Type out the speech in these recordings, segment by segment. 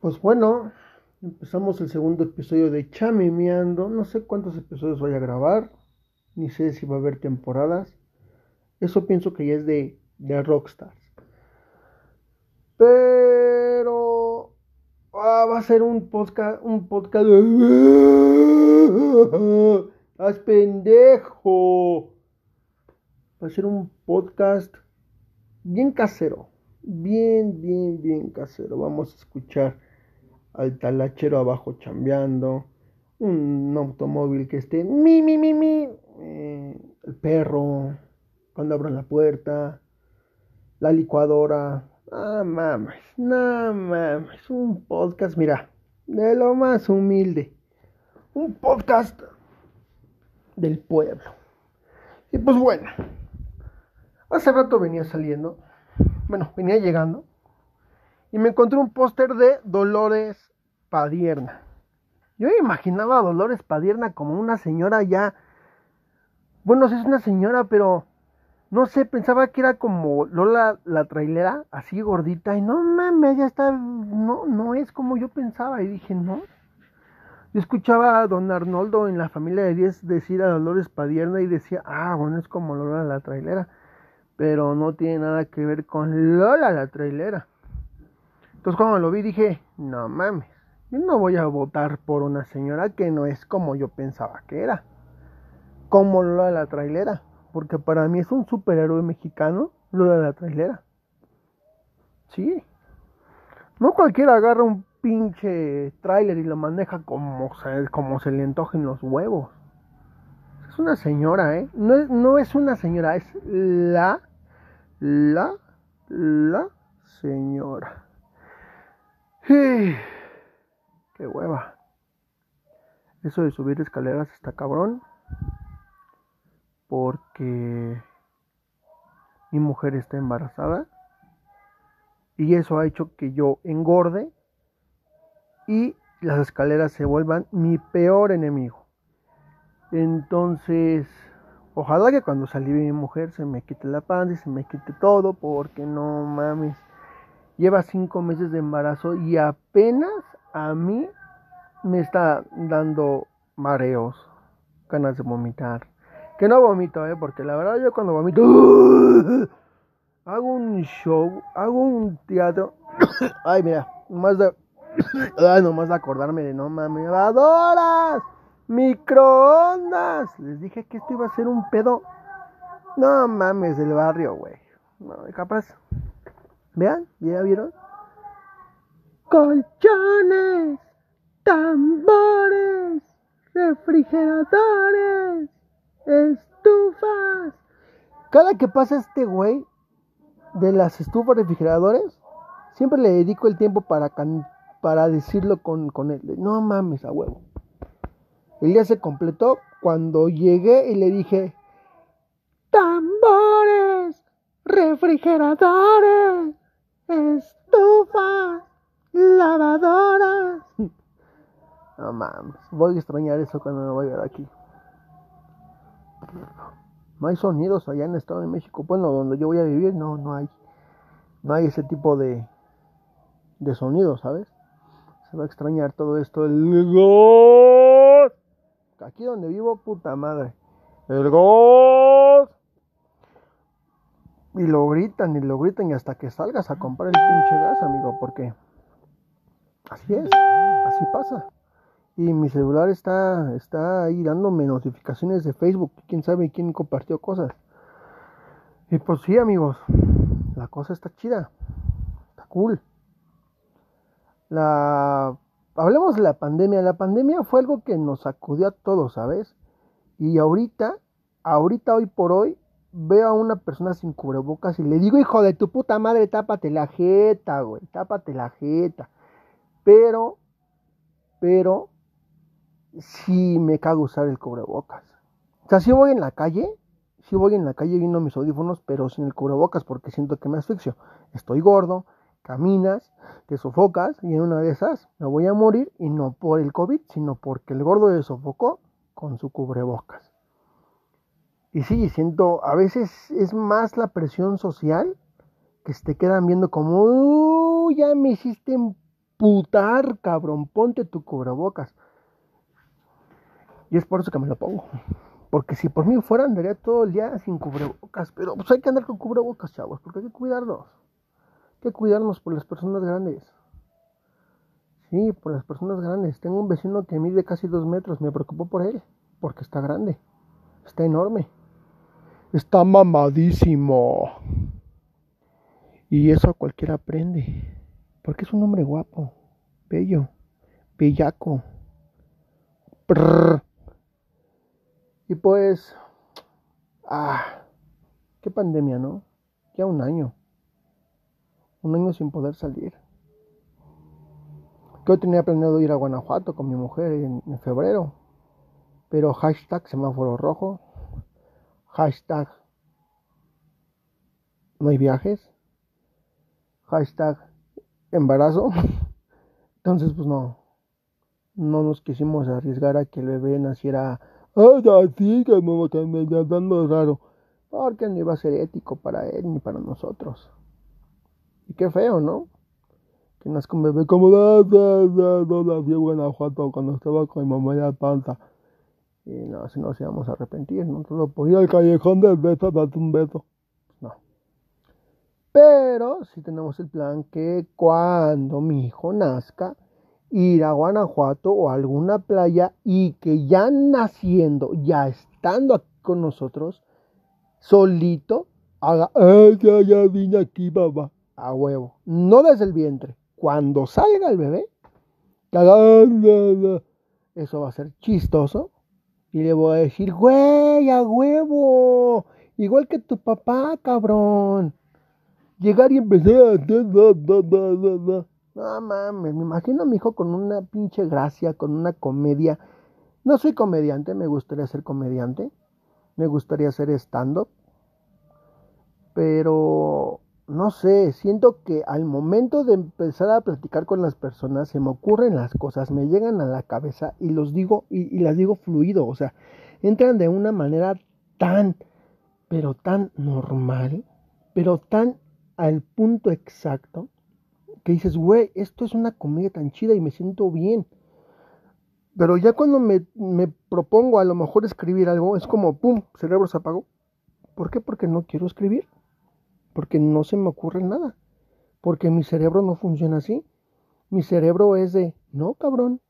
Pues bueno, empezamos el segundo episodio de Chamemeando. No sé cuántos episodios voy a grabar, ni sé si va a haber temporadas. Eso pienso que ya es de, de Rockstars. Pero ah, va a ser un podcast, un podcast. ¡Haz pendejo! Va a ser un podcast bien casero. Bien, bien, bien casero. Vamos a escuchar al talachero abajo chambeando. Un automóvil que esté mi, mi, mi, mi. Eh, el perro. Cuando abran la puerta. La licuadora. Ah, mames. No mames. Un podcast, mira. De lo más humilde. Un podcast del pueblo. Y pues bueno. Hace rato venía saliendo bueno, venía llegando y me encontré un póster de Dolores Padierna. Yo imaginaba a Dolores Padierna como una señora ya, bueno, es una señora, pero no sé, pensaba que era como Lola la trailera, así gordita, y no mames, ya está, no, no es como yo pensaba, y dije, no. Yo escuchaba a don Arnoldo en la familia de 10 decir a Dolores Padierna y decía, ah, bueno, es como Lola la trailera pero no tiene nada que ver con Lola la trailera. Entonces cuando lo vi dije, no mames, yo no voy a votar por una señora que no es como yo pensaba que era. Como Lola la trailera, porque para mí es un superhéroe mexicano, Lola la trailera. Sí. No cualquiera agarra un pinche trailer y lo maneja como se, como se le antojen los huevos. Es una señora, ¿eh? No es, no es una señora, es la la, la señora. ¡Qué hueva! Eso de subir escaleras está cabrón. Porque mi mujer está embarazada. Y eso ha hecho que yo engorde. Y las escaleras se vuelvan mi peor enemigo. Entonces Ojalá que cuando salí mi mujer se me quite la panza y se me quite todo, porque no mames. Lleva cinco meses de embarazo y apenas a mí me está dando mareos, ganas de vomitar. Que no vomito, ¿eh? Porque la verdad yo cuando vomito... Hago un show, hago un teatro. Ay, mira, más de... Ay, nomás de acordarme de no mames, adoras. Microondas. Les dije que esto iba a ser un pedo. No mames, del barrio, güey. No, capaz. Vean, ¿ya vieron? Colchones, tambores, refrigeradores, estufas. Cada que pasa este güey de las estufas refrigeradores, siempre le dedico el tiempo para, para decirlo con, con él. No mames, a huevo. El día se completó cuando llegué y le dije, tambores, refrigeradores, estufas, lavadoras. No mames, voy a extrañar eso cuando me vaya de aquí. No hay sonidos allá en el Estado de México. Bueno, donde yo voy a vivir, no, no hay. No hay ese tipo de, de sonidos, ¿sabes? Se va a extrañar todo esto. El Aquí donde vivo, puta madre. El gol. Y lo gritan y lo gritan y hasta que salgas a comprar el pinche gas, amigo, porque así es, así pasa. Y mi celular está, está ahí dándome notificaciones de Facebook, quién sabe quién compartió cosas. Y pues sí, amigos, la cosa está chida, está cool. La hablemos de la pandemia. La pandemia fue algo que nos sacudió a todos, ¿sabes? Y ahorita, ahorita, hoy por hoy, veo a una persona sin cubrebocas y le digo, hijo de tu puta madre, tápate la jeta, güey, tápate la jeta. Pero, pero, sí me cago usar el cubrebocas. O sea, si voy en la calle, si voy en la calle viendo mis audífonos, pero sin el cubrebocas porque siento que me asfixio. Estoy gordo, caminas, te sofocas y en una de esas me voy a morir y no por el COVID, sino porque el gordo se sofocó con su cubrebocas. Y sí, siento, a veces es más la presión social que se te quedan viendo como, ya me hiciste emputar, cabrón. Ponte tu cubrebocas. Y es por eso que me lo pongo. Porque si por mí fuera, andaría todo el día sin cubrebocas. Pero pues hay que andar con cubrebocas, chavos, porque hay que cuidarnos. Hay que cuidarnos por las personas grandes. Sí, por las personas grandes. Tengo un vecino que mide casi dos metros. Me preocupo por él. Porque está grande. Está enorme. Está mamadísimo. Y eso a cualquiera aprende. Porque es un hombre guapo. Bello. Bellaco. Y pues... Ah. Qué pandemia, ¿no? Ya un año. Un año sin poder salir. Yo tenía planeado ir a Guanajuato con mi mujer en, febrero. Pero hashtag semáforo rojo. Hashtag no hay viajes. Hashtag embarazo. Entonces, pues no. No nos quisimos arriesgar a que el bebé naciera. así que me está dando raro. Porque no iba a ser ético para él ni para nosotros. Y qué feo, ¿no? que nazca un bebé como no nací en Guanajuato cuando estaba con mi mamá en la panza. Y no, si nos íbamos a arrepentir, no solo por ir al callejón del beso, date un beso. No. Pero si tenemos el plan que cuando mi hijo nazca, ir a Guanajuato o a alguna playa y que ya naciendo, ya estando aquí con nosotros, solito, haga, ay, ya, ya vine aquí, papá, a huevo. No desde el vientre, cuando salga el bebé, eso va a ser chistoso. Y le voy a decir, güey, a huevo. Igual que tu papá, cabrón. Llegar y empezar a. No mames, me imagino a mi hijo con una pinche gracia, con una comedia. No soy comediante, me gustaría ser comediante. Me gustaría ser stand-up. Pero no sé, siento que al momento de empezar a platicar con las personas se me ocurren las cosas, me llegan a la cabeza y los digo y, las digo fluido, o sea, entran de una manera tan, pero tan normal, pero tan al punto exacto, que dices, güey, esto es una comedia tan chida y me siento bien. Pero ya cuando me, me propongo a lo mejor escribir algo, es como, ¡pum!, cerebro se apagó. ¿Por qué? Porque no quiero escribir porque no se me ocurre nada, porque mi cerebro no funciona así. Mi cerebro es de, no, cabrón,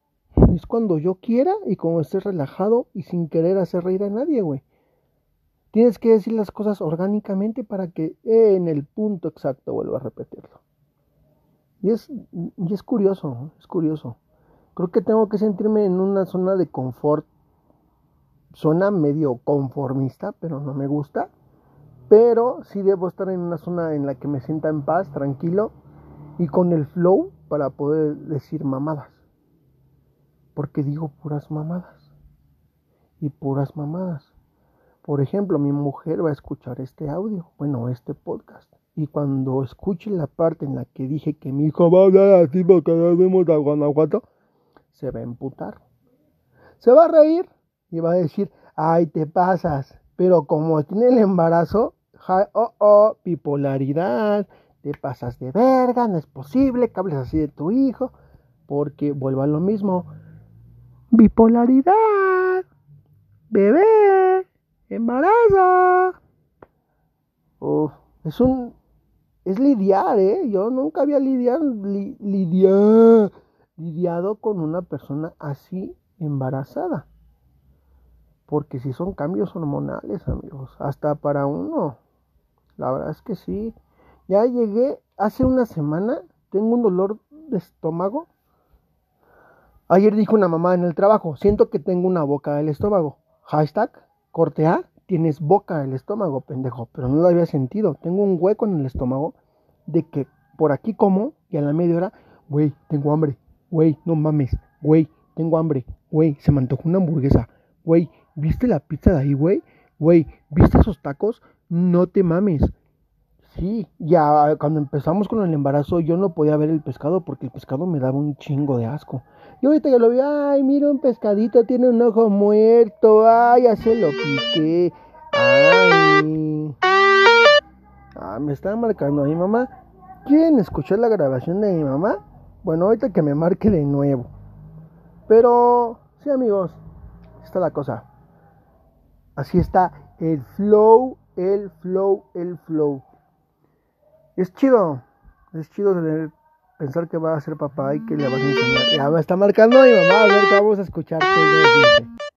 es cuando yo quiera y como estés relajado y sin querer hacer reír a nadie, güey. Tienes que decir las cosas orgánicamente para que en el punto exacto vuelva a repetirlo. Y es, y es curioso, es curioso. Creo que tengo que sentirme en una zona de confort, zona medio conformista, pero no me gusta pero sí debo estar en una zona en la que me sienta en paz, tranquilo y con el flow para poder decir mamadas. Porque digo puras mamadas. Y puras mamadas. Por ejemplo, mi mujer va a escuchar este audio, bueno, este podcast. Y cuando escuche la parte en la que dije que mi hijo va a hablar así porque nos vimos a Guanajuato, se va a emputar. Se va a reír y va a decir, ay, te pasas. Pero como tiene el embarazo, oh, oh, bipolaridad, te pasas de verga, no es posible que hables así de tu hijo, porque vuelvo a lo mismo, bipolaridad, bebé, embarazo. Es un, es lidiar, ¿eh? Yo nunca había lidiado, lidiado con una persona así embarazada. Porque si son cambios hormonales, amigos, hasta para uno. La verdad es que sí. Ya llegué hace una semana. Tengo un dolor de estómago. Ayer dijo una mamá en el trabajo. Siento que tengo una boca del estómago. Hashtag corte A. Tienes boca del estómago, pendejo. Pero no lo había sentido. Tengo un hueco en el estómago. De que por aquí como. Y a la media hora. Güey, tengo hambre. Güey, no mames. Güey, tengo hambre. Güey, se me antojó una hamburguesa. Güey, ¿viste la pizza de ahí, güey? Güey, ¿viste esos tacos? No te mames. Sí, ya cuando empezamos con el embarazo yo no podía ver el pescado porque el pescado me daba un chingo de asco. Y ahorita ya lo vi, ay, mira un pescadito, tiene un ojo muerto, ay, ya lo piqué. Ay. Ah, me están marcando a mi mamá. ¿Quieren escuchar la grabación de mi mamá? Bueno, ahorita que me marque de nuevo. Pero, sí amigos, está la cosa. Así está el flow, el flow, el flow. Es chido, es chido tener, pensar que va a ser papá y que le vas a enseñar. Ya me está marcando mi mamá, a ver, vamos a escuchar qué dice.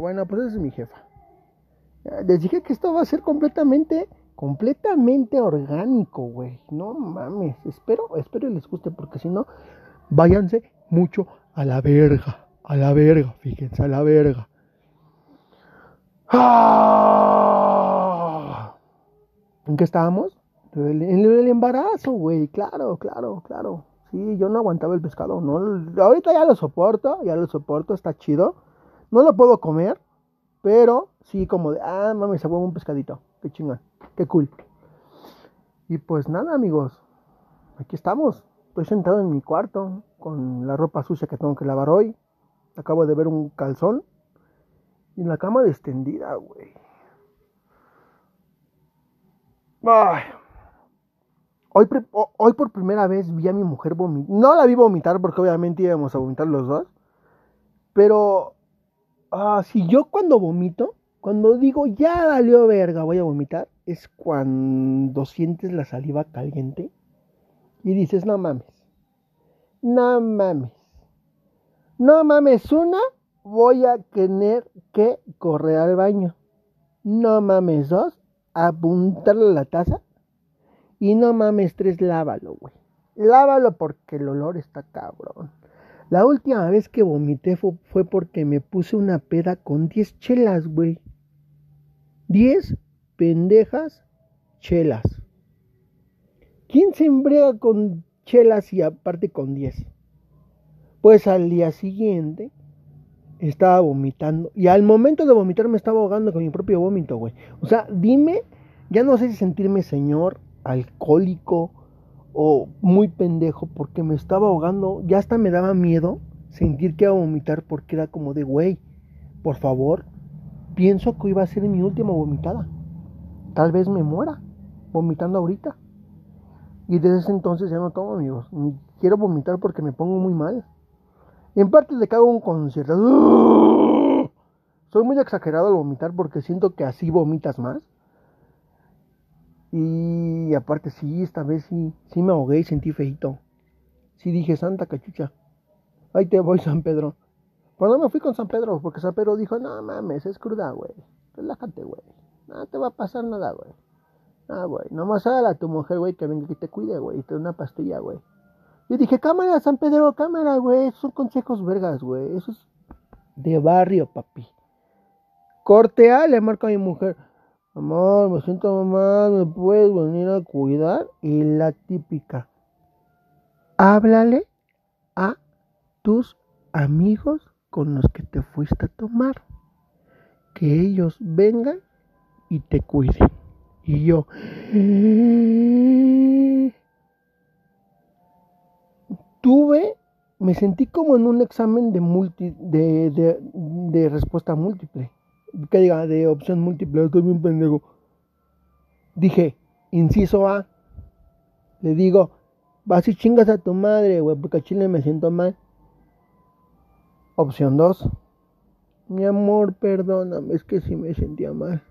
Bueno, pues esa es mi jefa. Les dije que esto va a ser completamente, completamente orgánico, güey. No mames. Espero, espero les guste, porque si no, váyanse mucho a la verga. A la verga, fíjense, a la verga. ¡Ah! ¿En qué estábamos? En el embarazo, güey. Claro, claro, claro. Sí, yo no aguantaba el pescado. No, ahorita ya lo soporto, ya lo soporto, está chido no lo puedo comer, pero sí como de, ah, mames, se un pescadito. Qué chingón, qué cool. Y pues nada, amigos, aquí estamos. Estoy sentado en mi cuarto con la ropa sucia que tengo que lavar hoy. Acabo de ver un calzón y en la cama extendida, güey. Hoy, hoy por primera vez vi a mi mujer vomitar. No la vi vomitar porque obviamente íbamos a vomitar los dos. Pero Ah, si yo cuando vomito, cuando digo ya valió verga, voy a vomitar, es cuando sientes la saliva caliente y dices, no mames, no mames, no mames, una, voy a tener que correr al baño. No mames, dos, apuntarle la taza. Y no mames, tres, lávalo, güey. Lávalo porque el olor está cabrón. La última vez que vomité fue, porque me puse una peda con 10 chelas, güey. 10 pendejas chelas. ¿Quién se embriaga con chelas y aparte con 10? Pues al día siguiente estaba vomitando. Y al momento de vomitar me estaba ahogando con mi propio vómito, güey. O sea, dime, ya no sé si sentirme señor, alcohólico, o muy pendejo porque me estaba ahogando, ya hasta me daba miedo sentir que iba a vomitar porque era como de, güey, por favor, pienso que iba a ser mi última vomitada. tal vez me muera vomitando ahorita. Y desde ese entonces ya no tomo, amigos. Quiero vomitar porque me pongo muy mal. En parte que hago un concierto. Soy muy exagerado al vomitar porque siento que así vomitas más. Y aparte sí, esta vez sí, sí me ahogué y sentí feito. Sí dije, Santa cachucha. Ahí te voy, San Pedro. Cuando me fui con San Pedro, porque San Pedro dijo, no mames, es cruda, güey. Relájate, güey. No te va a pasar nada, güey. Ah, güey. Nomás a tu mujer, güey, que venga y te cuide, güey. Y te dé una pastilla, güey. Y dije, cámara, San Pedro, cámara, güey. Son consejos vergas, güey. Eso es de barrio, papi. Corte A, le marco a mi mujer. Amor, me siento mal, ¿me puedes venir a cuidar? Y la típica. Háblale a tus amigos con los que te fuiste a tomar. Que ellos vengan y te cuiden. Y yo... Tuve, me sentí como en un examen de, multi, de, de, de respuesta múltiple que diga de opción múltiple, estoy bien pendejo. Dije, inciso A, le digo, vas y chingas a tu madre, güey, porque a Chile me siento mal. Opción 2, mi amor, perdóname, es que sí me sentía mal.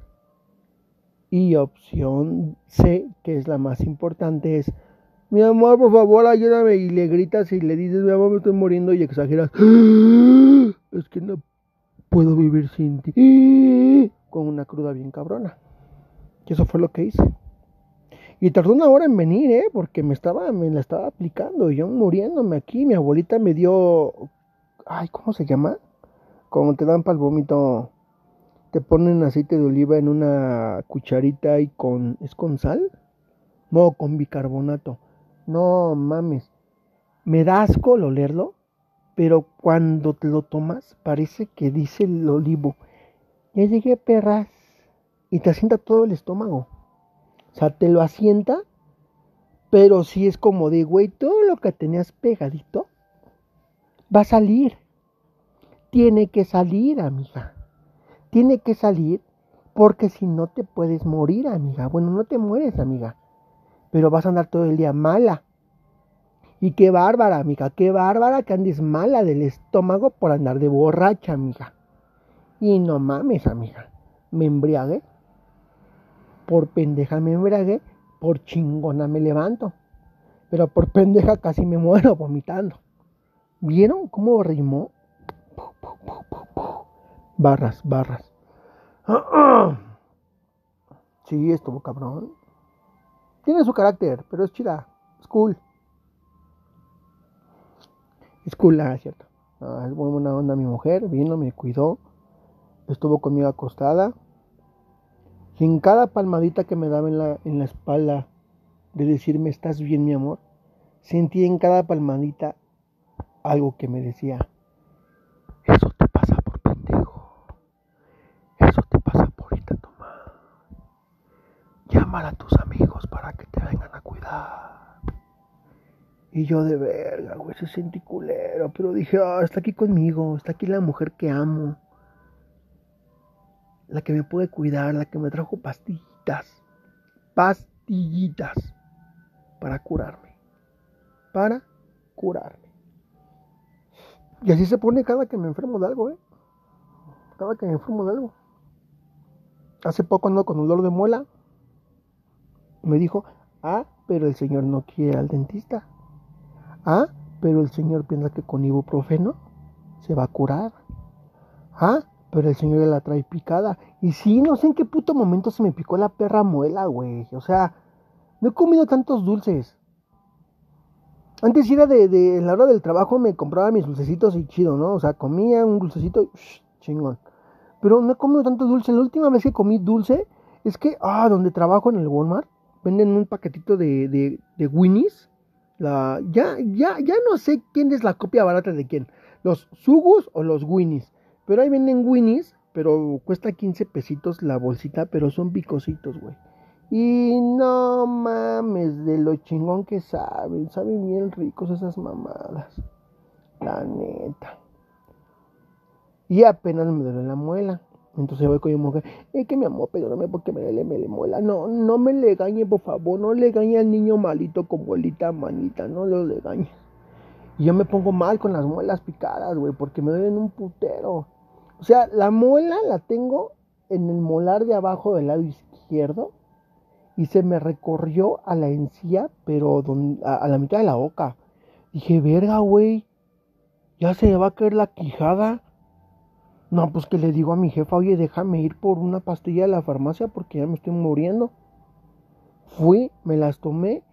Y opción C, que es la más importante, es, mi amor, por favor, ayúdame. Y le gritas y le dices, mi amor, me estoy muriendo y exageras. Es que no puedo vivir sin ti. Con una cruda bien cabrona. Y eso fue lo que hice. Y tardó una hora en venir, ¿eh? Porque me estaba, me la estaba aplicando. Y yo muriéndome aquí. Mi abuelita me dio. Ay, ¿cómo se llama? Como te dan para el vómito. Te ponen aceite de oliva en una cucharita y con. ¿Es con sal? No, con bicarbonato. No mames. Me da asco el olerlo pero cuando te lo tomas parece que dice el olivo, ya llegué perras, y te asienta todo el estómago. O sea, te lo asienta, pero si es como de, güey, todo lo que tenías pegadito va a salir. Tiene que salir, amiga. Tiene que salir porque si no te puedes morir, amiga. Bueno, no te mueres, amiga. Pero vas a andar todo el día mala. Y qué bárbara, amiga, qué bárbara que andes mala del estómago por andar de borracha, amiga. Y no mames, amiga, me embriagué. Por pendeja me embriagué, por chingona me levanto. Pero por pendeja casi me muero vomitando. ¿Vieron cómo rimó? Barras, barras. Sí, estuvo cabrón. Tiene su carácter, pero es chida. Es cool. Es cool, ¿cierto? es buena onda mi mujer, vino, me cuidó, estuvo conmigo acostada. Y en cada palmadita que me daba en la, en la espalda de decirme, ¿estás bien, mi amor? Sentí en cada palmadita algo que me decía, eso te pasa por pendejo, eso te pasa por irte a. Llámala a tus amigos para que te vengan a cuidar. Y yo de verga, güey, se sentí culero. Pero dije, ah, está aquí conmigo, está aquí la mujer que amo. La que me puede cuidar, la que me trajo pastillitas. Pastillitas. Para curarme. Para curarme. Y así se pone cada que me enfermo de algo, ¿eh? Cada que me enfermo de algo. Hace poco ando con dolor de muela. Me dijo, ah, pero el señor no quiere al dentista. Ah, pero el Señor piensa que con ibuprofeno se va a curar. Ah, pero el Señor ya la trae picada. Y sí, no sé en qué puto momento se me picó la perra muela, güey. O sea, no he comido tantos dulces. Antes era de, la hora del trabajo me compraba mis dulcecitos y chido, ¿no? O sea, comía un dulcecito y chingón. Pero no he comido tanto dulce. La última vez que comí dulce es que, ah, donde trabajo en el Walmart, venden un paquetito de, de, de Winnie's la, ya, ya, ya no sé quién es la copia barata de quién. Los Sugus o los Winnies. Pero ahí venden Winnies, pero cuesta 15 pesitos la bolsita, pero son picositos, güey. Y no mames, de lo chingón que saben. Saben bien ricos esas mamadas. La neta. Y apenas me duele la muela. Entonces voy con mi mujer, es que mi amor, perdóname porque me le, me le mola. No, no me le gañe, por favor, no le gañe al niño malito con bolita manita, no lo le gañe. Y yo me pongo mal con las muelas picadas, güey, porque me duelen un putero. O sea, la muela la tengo en el molar de abajo del lado izquierdo y se me recorrió a la encía, pero a, la mitad de la boca. Dije, verga, güey, ya se me va a caer la quijada. No, pues que le digo a mi jefa, oye, déjame ir por una pastilla de la farmacia porque ya me estoy muriendo. Fui, me las tomé,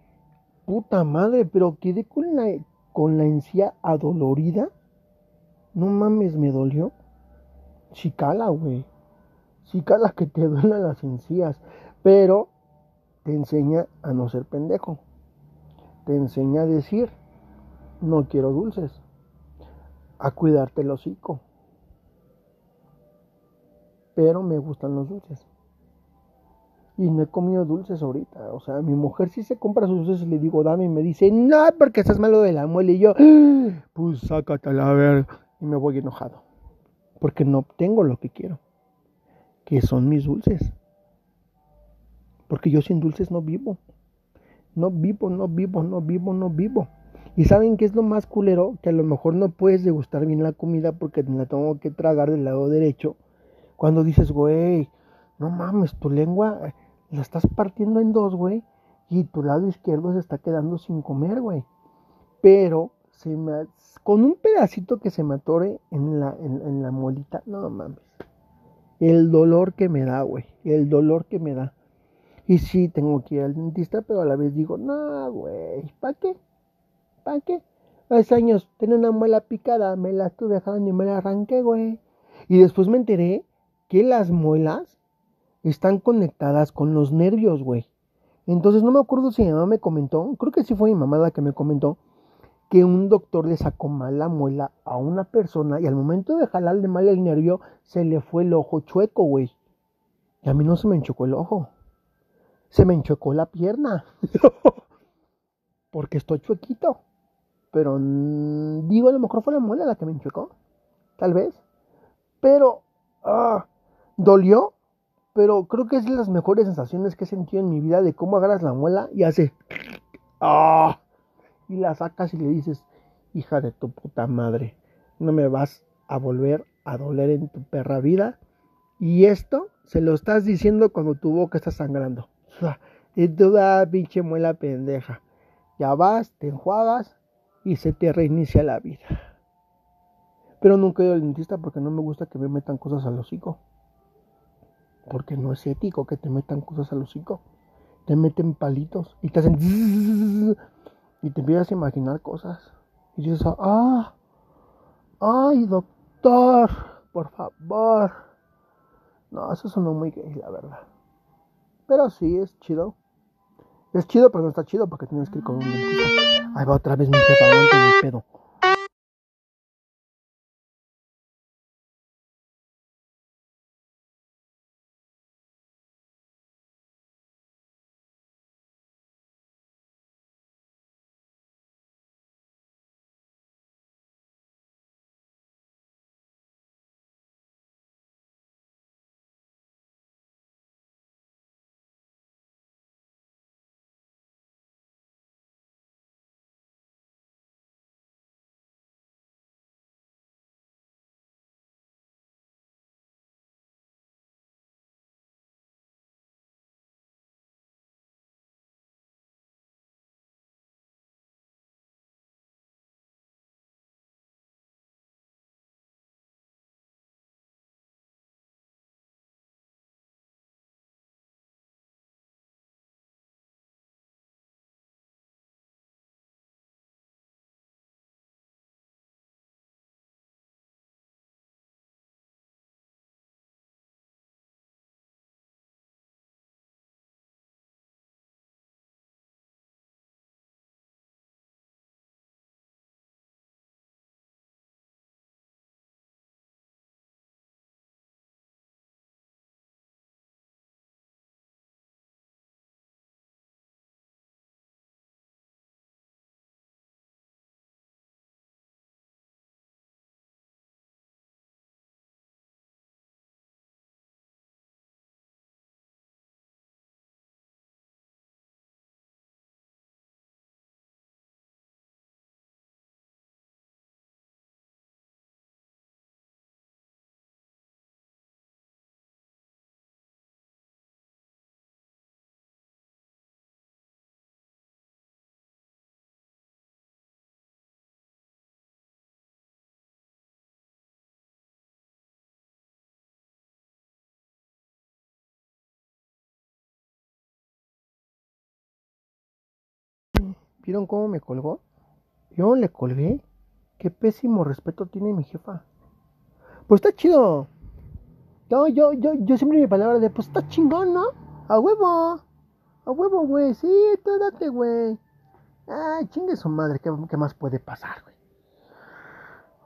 puta madre, pero quedé con la, con la encía adolorida. No mames, me dolió. Chicala, güey. Chicala que te duelen las encías. Pero te enseña a no ser pendejo. Te enseña a decir, no quiero dulces. A cuidarte el hocico. Pero me gustan los dulces. Y no he comido dulces ahorita. O sea, mi mujer sí se compra sus dulces y le digo, dame. Y me dice, no, porque estás malo de la muela. Y yo, pues sácatela a ver. Y me voy enojado. Porque no obtengo lo que quiero. Que son mis dulces. Porque yo sin dulces no vivo. No vivo, no vivo, no vivo, no vivo. Y saben qué es lo más culero, que a lo mejor no puedes degustar bien la comida porque la tengo que tragar del lado derecho. Cuando dices, güey, no mames, tu lengua la estás partiendo en dos, güey, y tu lado izquierdo se está quedando sin comer, güey. Pero se me, con un pedacito que se me atore en la, en, en la molita, no mames. El dolor que me da, güey, el dolor que me da. Y sí, tengo que ir al dentista, pero a la vez digo, no, güey, ¿para qué? ¿Para qué? Hace años tenía una muela picada, me la estuve dejando y me la arranqué, güey. Y después me enteré que las muelas están conectadas con los nervios, güey. Entonces no me acuerdo si mi mamá me comentó, creo que sí fue mi mamá la que me comentó, que un doctor le sacó mal la muela a una persona y al momento de jalarle mal el nervio se le fue el ojo chueco, güey. Y a mí no se me enchocó el ojo se me enchocó la pierna. Porque estoy chuequito. Pero mm, digo, a lo mejor fue la muela la que me enchocó. Tal vez. Pero ah, dolió. Pero creo que es de las mejores sensaciones que he sentido en mi vida de cómo agarras la muela y hace. Ah, y la sacas y le dices, hija de tu puta madre, no me vas a volver a doler en tu perra vida. Y esto se lo estás diciendo cuando tu boca está sangrando. Y tú da pinche muela pendeja. Ya vas, te enjuagas y se te reinicia la vida. Pero nunca he ido al dentista porque no me gusta que me metan cosas al hocico. Porque no es ético que te metan cosas al hocico. Te meten palitos y te hacen... Y te empiezas a imaginar cosas. Y dices, ah, ay, doctor, por favor. No, eso sonó muy gay, la verdad. Pero sí, es chido. Es chido, pero no está chido porque tienes que ir con un dentista. Ahí va otra vez mi jefa, mi pedo. ¿Vieron cómo me colgó? Yo le colgué. Qué pésimo respeto tiene mi jefa. Pues está chido. Yo, yo, yo, yo siempre mi palabra de, pues está chingón, ¿no? A huevo. A huevo, güey. Sí, tú date, güey. Ay, chingue su madre. ¿Qué, qué más puede pasar, güey?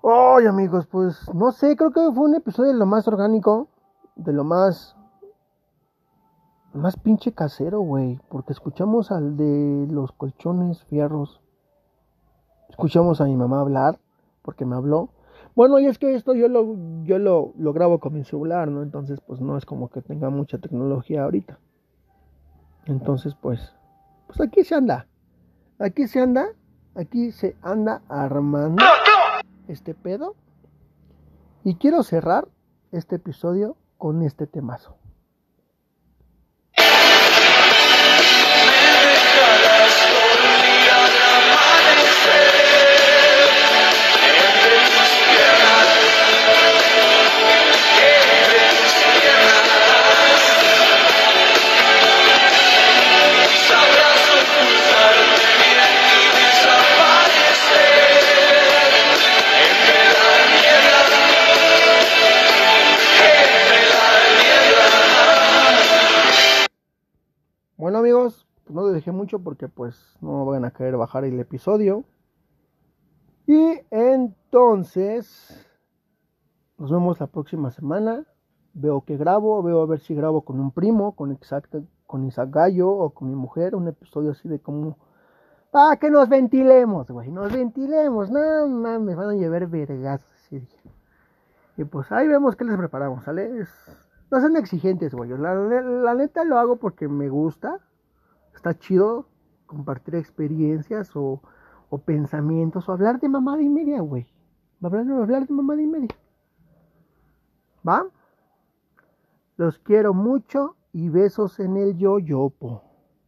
Ay, amigos, pues no sé. Creo que fue un episodio de lo más orgánico. De lo más más pinche casero, güey, porque escuchamos al de los colchones fierros. Escuchamos a mi mamá hablar, porque me habló. Bueno, y es que esto yo lo, yo lo, lo grabo con mi celular, ¿no? Entonces, pues no es como que tenga mucha tecnología ahorita. Entonces, pues, pues aquí se anda. Aquí se anda, aquí se anda armando este pedo. Y quiero cerrar este episodio con este temazo. Pues no lo dejé mucho porque pues no van a querer bajar el episodio. Y entonces nos vemos la próxima semana. Veo que grabo, veo a ver si grabo con un primo, con Isaac, con Isaac Gallo o con mi mujer, un episodio así de como... Ah, que nos ventilemos, güey, nos ventilemos. No mames, van a llevar vergas. Y pues ahí vemos que les preparamos, ¿sale? No sean exigentes, güey. La, la, neta lo hago porque me gusta. Está chido compartir experiencias o, o pensamientos o hablar de mamada y media, güey. Hablar, hablar de mamada y media. ¿Va? Los quiero mucho y besos en el yoyopo.